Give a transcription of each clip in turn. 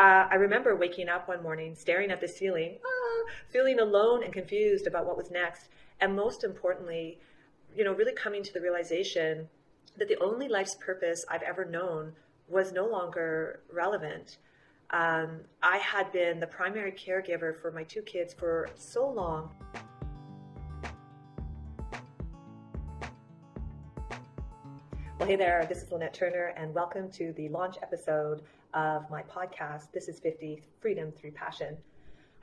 Uh, I remember waking up one morning, staring at the ceiling, ah, feeling alone and confused about what was next, and most importantly, you know, really coming to the realization that the only life's purpose I've ever known was no longer relevant. Um, I had been the primary caregiver for my two kids for so long. Well, hey there, this is Lynette Turner, and welcome to the launch episode of my podcast, This is 50 Freedom Through Passion.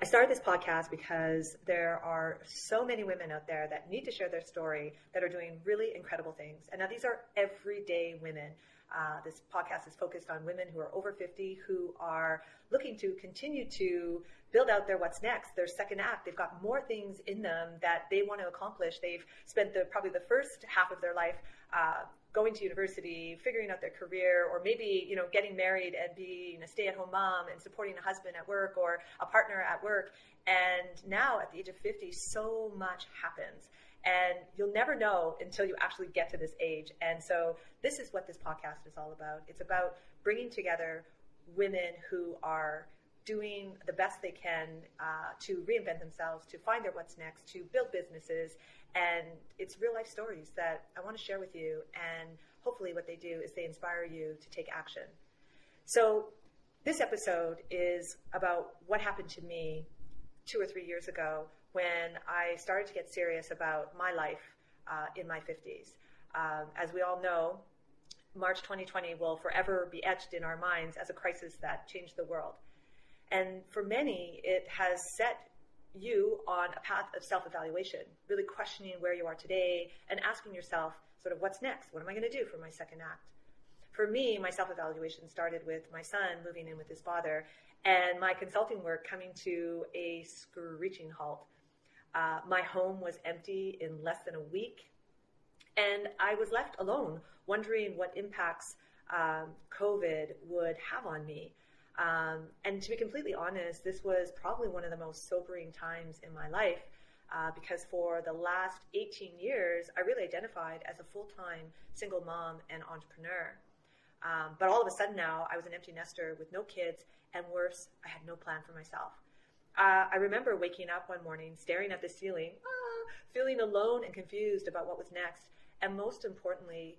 I started this podcast because there are so many women out there that need to share their story that are doing really incredible things. And now these are everyday women. Uh, this podcast is focused on women who are over 50 who are looking to continue to build out their what's next, their second act. They've got more things in them that they want to accomplish. They've spent the, probably the first half of their life uh, going to university, figuring out their career, or maybe you know getting married and being a stay-at-home mom and supporting a husband at work or a partner at work. And now at the age of 50, so much happens. And you'll never know until you actually get to this age. And so this is what this podcast is all about. It's about bringing together women who are doing the best they can uh, to reinvent themselves, to find their what's next, to build businesses, and it's real life stories that I want to share with you. And hopefully, what they do is they inspire you to take action. So, this episode is about what happened to me two or three years ago when I started to get serious about my life uh, in my 50s. Um, as we all know, March 2020 will forever be etched in our minds as a crisis that changed the world. And for many, it has set you on a path of self evaluation, really questioning where you are today and asking yourself, sort of, what's next? What am I going to do for my second act? For me, my self evaluation started with my son moving in with his father and my consulting work coming to a screeching halt. Uh, my home was empty in less than a week, and I was left alone, wondering what impacts um, COVID would have on me. Um, and to be completely honest, this was probably one of the most sobering times in my life uh, because for the last 18 years, I really identified as a full time single mom and entrepreneur. Um, but all of a sudden now, I was an empty nester with no kids, and worse, I had no plan for myself. Uh, I remember waking up one morning, staring at the ceiling, ah, feeling alone and confused about what was next, and most importantly,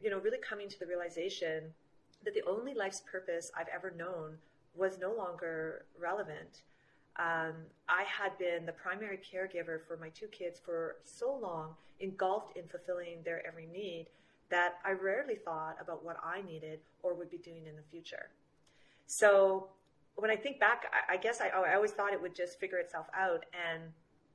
you know, really coming to the realization that the only life's purpose I've ever known was no longer relevant. Um, I had been the primary caregiver for my two kids for so long, engulfed in fulfilling their every need, that I rarely thought about what I needed or would be doing in the future. So when I think back, I, I guess I, I, always thought it would just figure itself out. And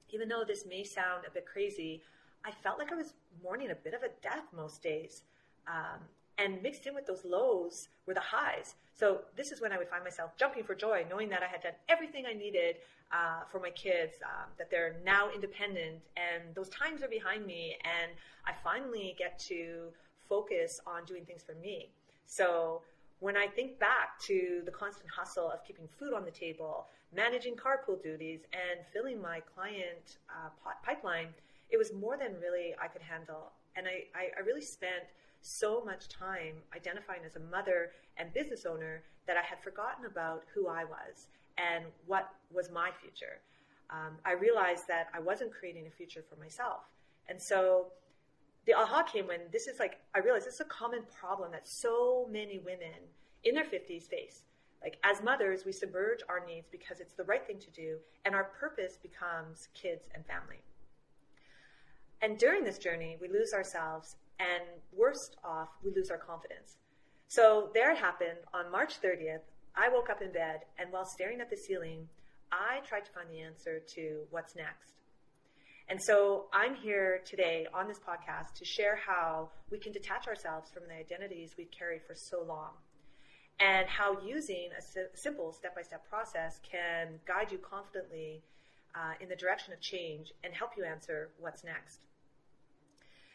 even though this may sound a bit crazy, I felt like I was mourning a bit of a death most days. Um, and mixed in with those lows were the highs. So this is when I would find myself jumping for joy, knowing that I had done everything I needed uh, for my kids, um, that they're now independent, and those times are behind me, and I finally get to focus on doing things for me. So when I think back to the constant hustle of keeping food on the table, managing carpool duties, and filling my client uh, pipeline, it was more than really I could handle. And I, I, really spent so much time identifying as a mother and business owner that I had forgotten about who I was and what was my future. Um, I realized that I wasn't creating a future for myself. And so the aha came when this is like, I realized this is a common problem that so many women in their 50s face. Like, as mothers, we submerge our needs because it's the right thing to do, and our purpose becomes kids and family. And during this journey, we lose ourselves and worst off, we lose our confidence. So there it happened on March 30th. I woke up in bed, and while staring at the ceiling, I tried to find the answer to what's next. And so I'm here today on this podcast to share how we can detach ourselves from the identities we've carried for so long and how using a simple step by step process can guide you confidently uh, in the direction of change and help you answer what's next.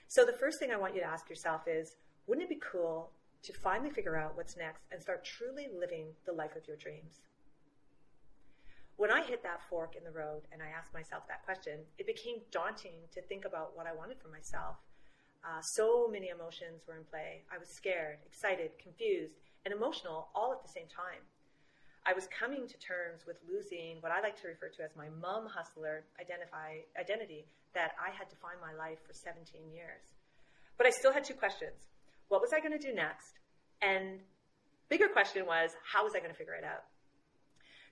So the first thing I want you to ask yourself is, wouldn't it be cool to finally figure out what's next and start truly living the life of your dreams? When I hit that fork in the road and I asked myself that question, it became daunting to think about what I wanted for myself. Uh, so many emotions were in play. I was scared, excited, confused, and emotional all at the same time. I was coming to terms with losing what I like to refer to as my mom hustler identify, identity that I had defined my life for 17 years. But I still had two questions. What was I going to do next? And bigger question was, how was I going to figure it out?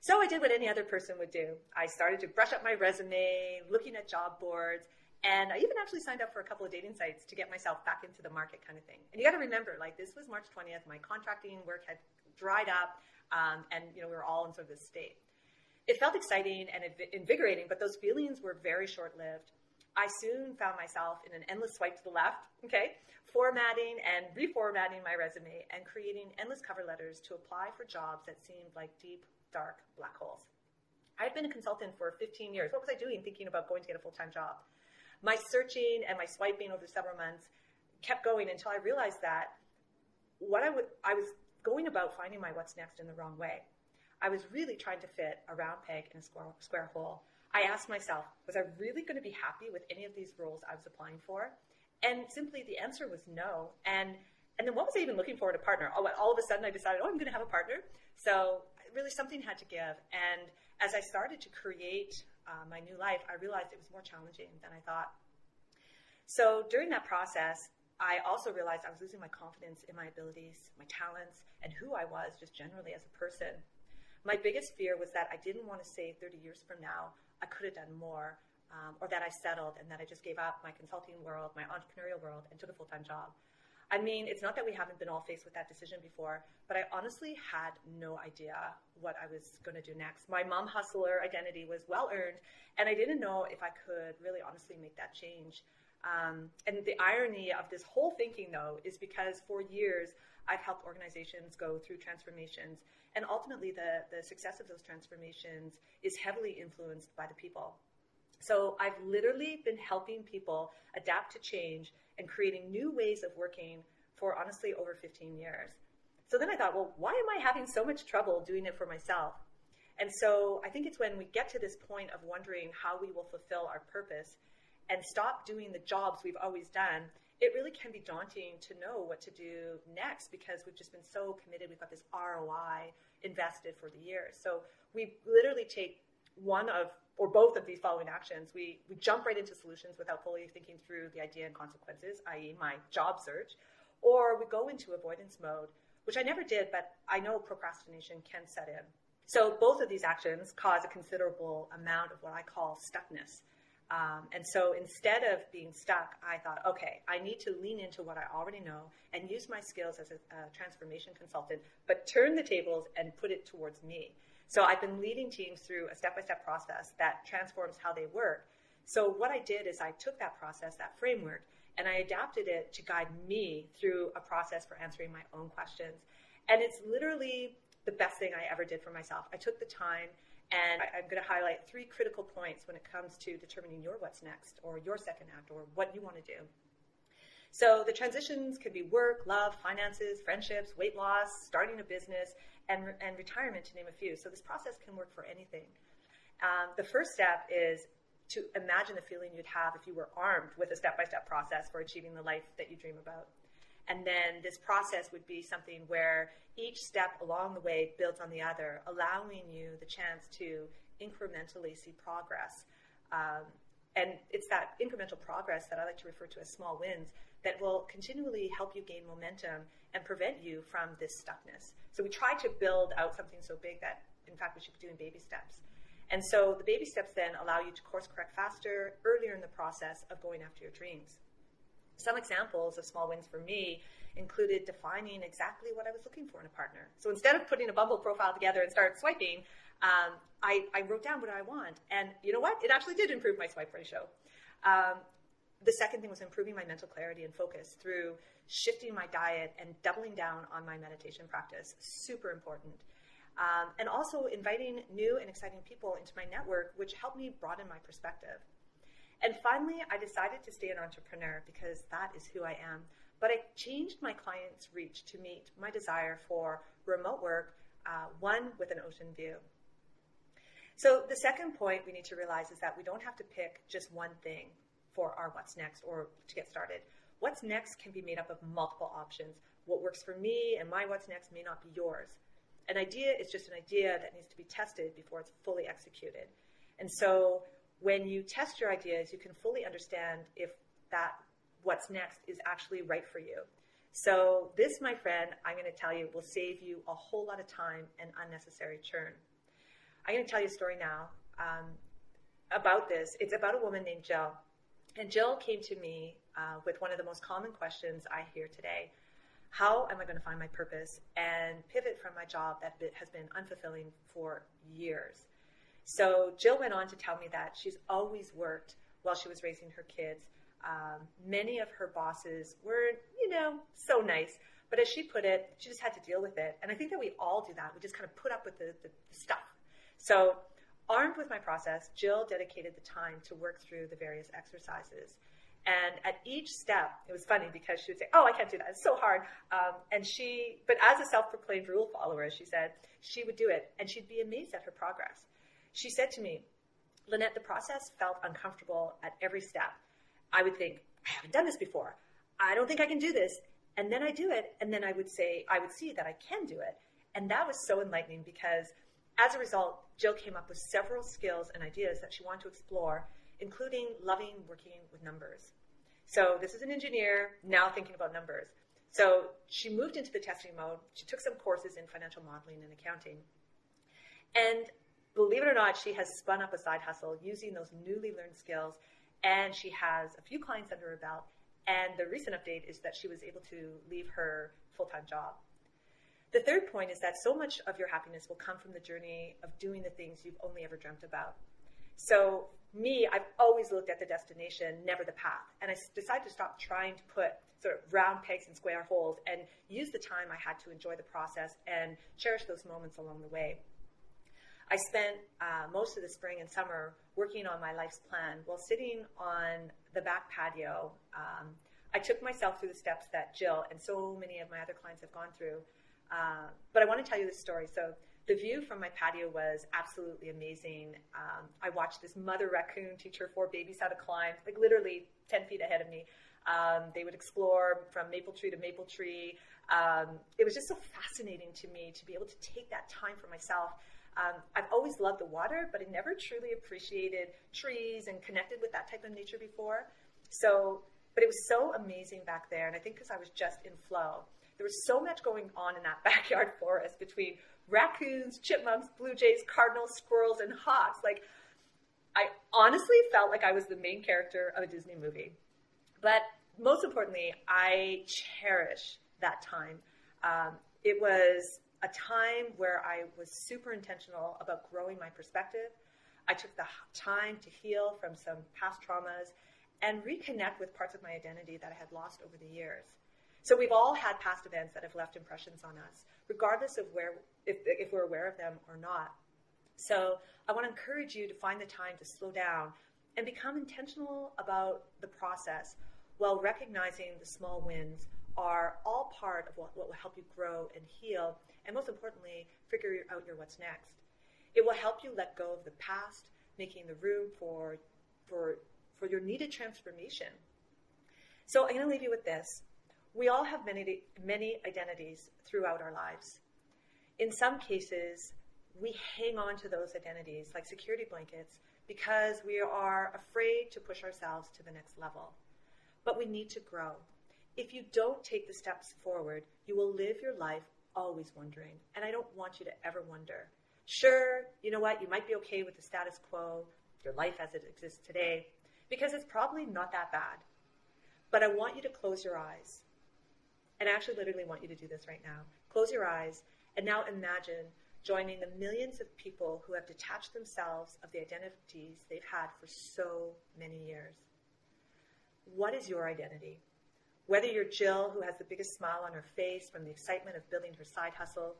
So I did what any other person would do. I started to brush up my resume, looking at job boards, and I even actually signed up for a couple of dating sites to get myself back into the market kind of thing. And you got to remember, like this was March 20th, my contracting work had dried up, um, and you know we were all in sort of this state. It felt exciting and invigorating, but those feelings were very short-lived. I soon found myself in an endless swipe to the left, okay, formatting and reformatting my resume and creating endless cover letters to apply for jobs that seemed like deep, dark black holes. I had been a consultant for 15 years. What was I doing thinking about going to get a full time job? My searching and my swiping over several months kept going until I realized that what I, was going about finding my what's next in the wrong way. I was really trying to fit a round peg in a square, square hole. I asked myself, was I really going to be happy with any of these roles I was applying for? And simply the answer was no. And and then what was I even looking for in a partner? Oh, all, all of a sudden I decided, oh, I'm going to have a partner. So really something had to give. And as I started to create uh, my new life, I realized it was more challenging than I thought. So during that process, I also realized I was losing my confidence in my abilities, my talents, and who I was just generally as a person. My biggest fear was that I didn't want to say 30 years from now I could have done more, um, or that I settled and that I just gave up my consulting world, my entrepreneurial world, and took a full time job. I mean, it's not that we haven't been all faced with that decision before, but I honestly had no idea what I was going to do next. My mom hustler identity was well earned, and I didn't know if I could really honestly make that change. Um, and the irony of this whole thinking, though, is because for years I've helped organizations go through transformations, and ultimately the, the success of those transformations is heavily influenced by the people. So I've literally been helping people adapt to change and creating new ways of working for honestly over 15 years. So then I thought, well, why am I having so much trouble doing it for myself? And so I think it's when we get to this point of wondering how we will fulfill our purpose and stop doing the jobs we've always done, it really can be daunting to know what to do next because we've just been so committed. We've got this ROI invested for the years. So we literally take one of or both of these following actions. We, we jump right into solutions without fully thinking through the idea and consequences, i.e., my job search, or we go into avoidance mode, which I never did, but I know procrastination can set in. So both of these actions cause a considerable amount of what I call stuckness. Um, and so instead of being stuck, I thought, okay, I need to lean into what I already know and use my skills as a, a transformation consultant, but turn the tables and put it towards me. So I've been leading teams through a step by step process that transforms how they work. So what I did is I took that process, that framework, and I adapted it to guide me through a process for answering my own questions. And it's literally the best thing I ever did for myself. I took the time and I, am going to highlight three critical points when it comes to determining your what's next or your second act or what you want to do. So the transitions could be work, love, finances, friendships, weight loss, starting a business, and, and retirement, to name a few. So this process can work for anything. Um, the first step is to imagine the feeling you'd have if you were armed with a step-by-step process for achieving the life that you dream about. And then this process would be something where each step along the way builds on the other, allowing you the chance to incrementally see progress. Um, and it's that incremental progress that I like to refer to as small wins that will continually help you gain momentum and prevent you from this stuckness. So we try to build out something so big that, in fact, we should be doing baby steps. And so the baby steps then allow you to course correct faster, earlier in the process of going after your dreams. Some examples of small wins for me included defining exactly what I was looking for in a partner. So instead of putting a Bumble profile together and start swiping, um, I, I, wrote down what I want. And you know what? It actually did improve my swipe ratio. Um, the second thing was improving my mental clarity and focus through shifting my diet and doubling down on my meditation practice. Super important. Um, and also inviting new and exciting people into my network, which helped me broaden my perspective. And finally, I decided to stay an entrepreneur because that is who I am. But I changed my client's reach to meet my desire for remote work, uh, one with an ocean view. So the second point we need to realize is that we don't have to pick just one thing for our what's next or to get started. What's next can be made up of multiple options. What works for me and my what's next may not be yours. An idea is just an idea that needs to be tested before it's fully executed. And so when you test your ideas, you can fully understand if that what's next is actually right for you. So this, my friend, I'm going to tell you will save you a whole lot of time and unnecessary churn. I'm going to tell you a story now um, about this. It's about a woman named Jill. And Jill came to me uh, with one of the most common questions I hear today. How am I going to find my purpose and pivot from my job that has been unfulfilling for years? So Jill went on to tell me that she's always worked while she was raising her kids. Um, many of her bosses were, you know, so nice. But as she put it, she just had to deal with it. And I think that we all do that. We just kind of put up with the, the stuff. So, armed with my process, Jill dedicated the time to work through the various exercises. And at each step, it was funny because she would say, "Oh, I can't do that; it's so hard." Um, and she, but as a self-proclaimed rule follower, she said she would do it, and she'd be amazed at her progress. She said to me, "Lynette, the process felt uncomfortable at every step. I would think, I haven't done this before. I don't think I can do this." And then I do it, and then I would say, I would see that I can do it, and that was so enlightening because, as a result, Jill came up with several skills and ideas that she wanted to explore including loving working with numbers. So this is an engineer now thinking about numbers. So she moved into the testing mode. She took some courses in financial modeling and accounting. And believe it or not, she has spun up a side hustle using those newly learned skills. And she has a few clients under her belt. And the recent update is that she was able to leave her full time job. The third point is that so much of your happiness will come from the journey of doing the things you've only ever dreamt about. So me, I've always looked at the destination, never the path. And I decided to stop trying to put sort of round pegs in square holes and use the time I had to enjoy the process and cherish those moments along the way. I spent uh, most of the spring and summer working on my life's plan while sitting on the back patio. Um, I took myself through the steps that Jill and so many of my other clients have gone through. Uh, but I want to tell you this story. So the view from my patio was absolutely amazing. Um, I watched this mother raccoon teach her four babies how to climb, like literally 10 feet ahead of me. Um, they would explore from maple tree to maple tree. Um, it was just so fascinating to me to be able to take that time for myself. Um, I've always loved the water, but I never truly appreciated trees and connected with that type of nature before. So, but it was so amazing back there. And I think because I was just in flow, there was so much going on in that backyard forest between raccoons, chipmunks, blue jays, cardinals, squirrels, and hawks. Like, I honestly felt like I was the main character of a Disney movie. But most importantly, I cherish that time. Um, it was a time where I was super intentional about growing my perspective. I took the time to heal from some past traumas and reconnect with parts of my identity that I had lost over the years. So we've all had past events that have left impressions on us, regardless of where, if, if we're aware of them or not. So I want to encourage you to find the time to slow down and become intentional about the process while recognizing the small wins are all part of what, what will help you grow and heal, and most importantly, figure out your what's next. It will help you let go of the past, making the room for, for, for your needed transformation. So I'm going to leave you with this. We all have many, many identities throughout our lives. In some cases, we hang on to those identities like security blankets because we are afraid to push ourselves to the next level. But we need to grow. If you don't take the steps forward, you will live your life always wondering. And I don't want you to ever wonder. Sure, you know what? You might be okay with the status quo, your life as it exists today, because it's probably not that bad. But I want you to close your eyes and I actually literally want you to do this right now. Close your eyes and now imagine joining the millions of people who have detached themselves of the identities they've had for so many years. What is your identity? Whether you're Jill, who has the biggest smile on her face from the excitement of building her side hustle,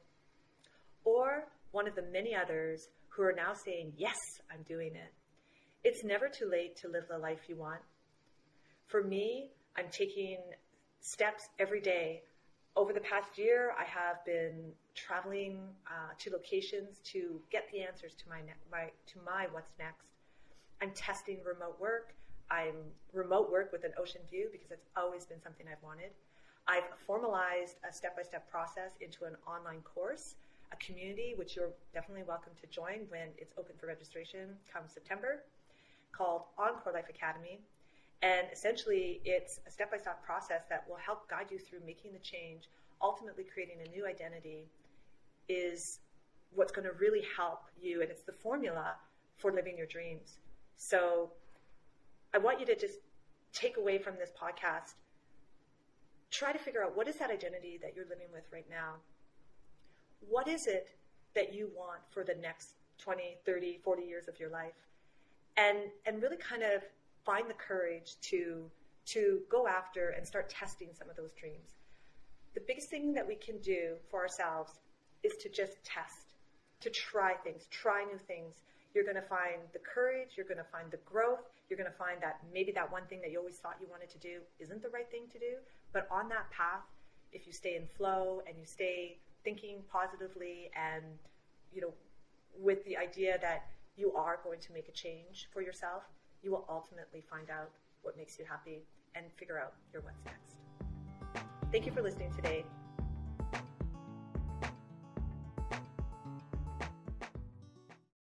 or one of the many others who are now saying, Yes, I'm doing it. It's never too late to live the life you want. For me, I'm taking steps every day. Over the past year, I have been traveling uh, to locations to get the answers to my, ne- my to my what's next. I'm testing remote work. I'm remote work with an ocean view because it's always been something I've wanted. I've formalized a step-by-step process into an online course a community which you're definitely welcome to join when it's open for registration come September called Encore Life Academy. And essentially, it's a step by step process that will help guide you through making the change, ultimately creating a new identity, is what's going to really help you. And it's the formula for living your dreams. So I want you to just take away from this podcast try to figure out what is that identity that you're living with right now what is it that you want for the next 20 30 40 years of your life and and really kind of find the courage to to go after and start testing some of those dreams. The biggest thing that we can do for ourselves is to just test, to try things, try new things. You're going to find the courage, you're going to find the growth, you're going to find that maybe that one thing that you always thought you wanted to do isn't the right thing to do. But on that path, if you stay in flow and you stay thinking positively and, you know, with the idea that you are going to make a change for yourself, you will ultimately find out what makes you happy and figure out your what's next. Thank you for listening today.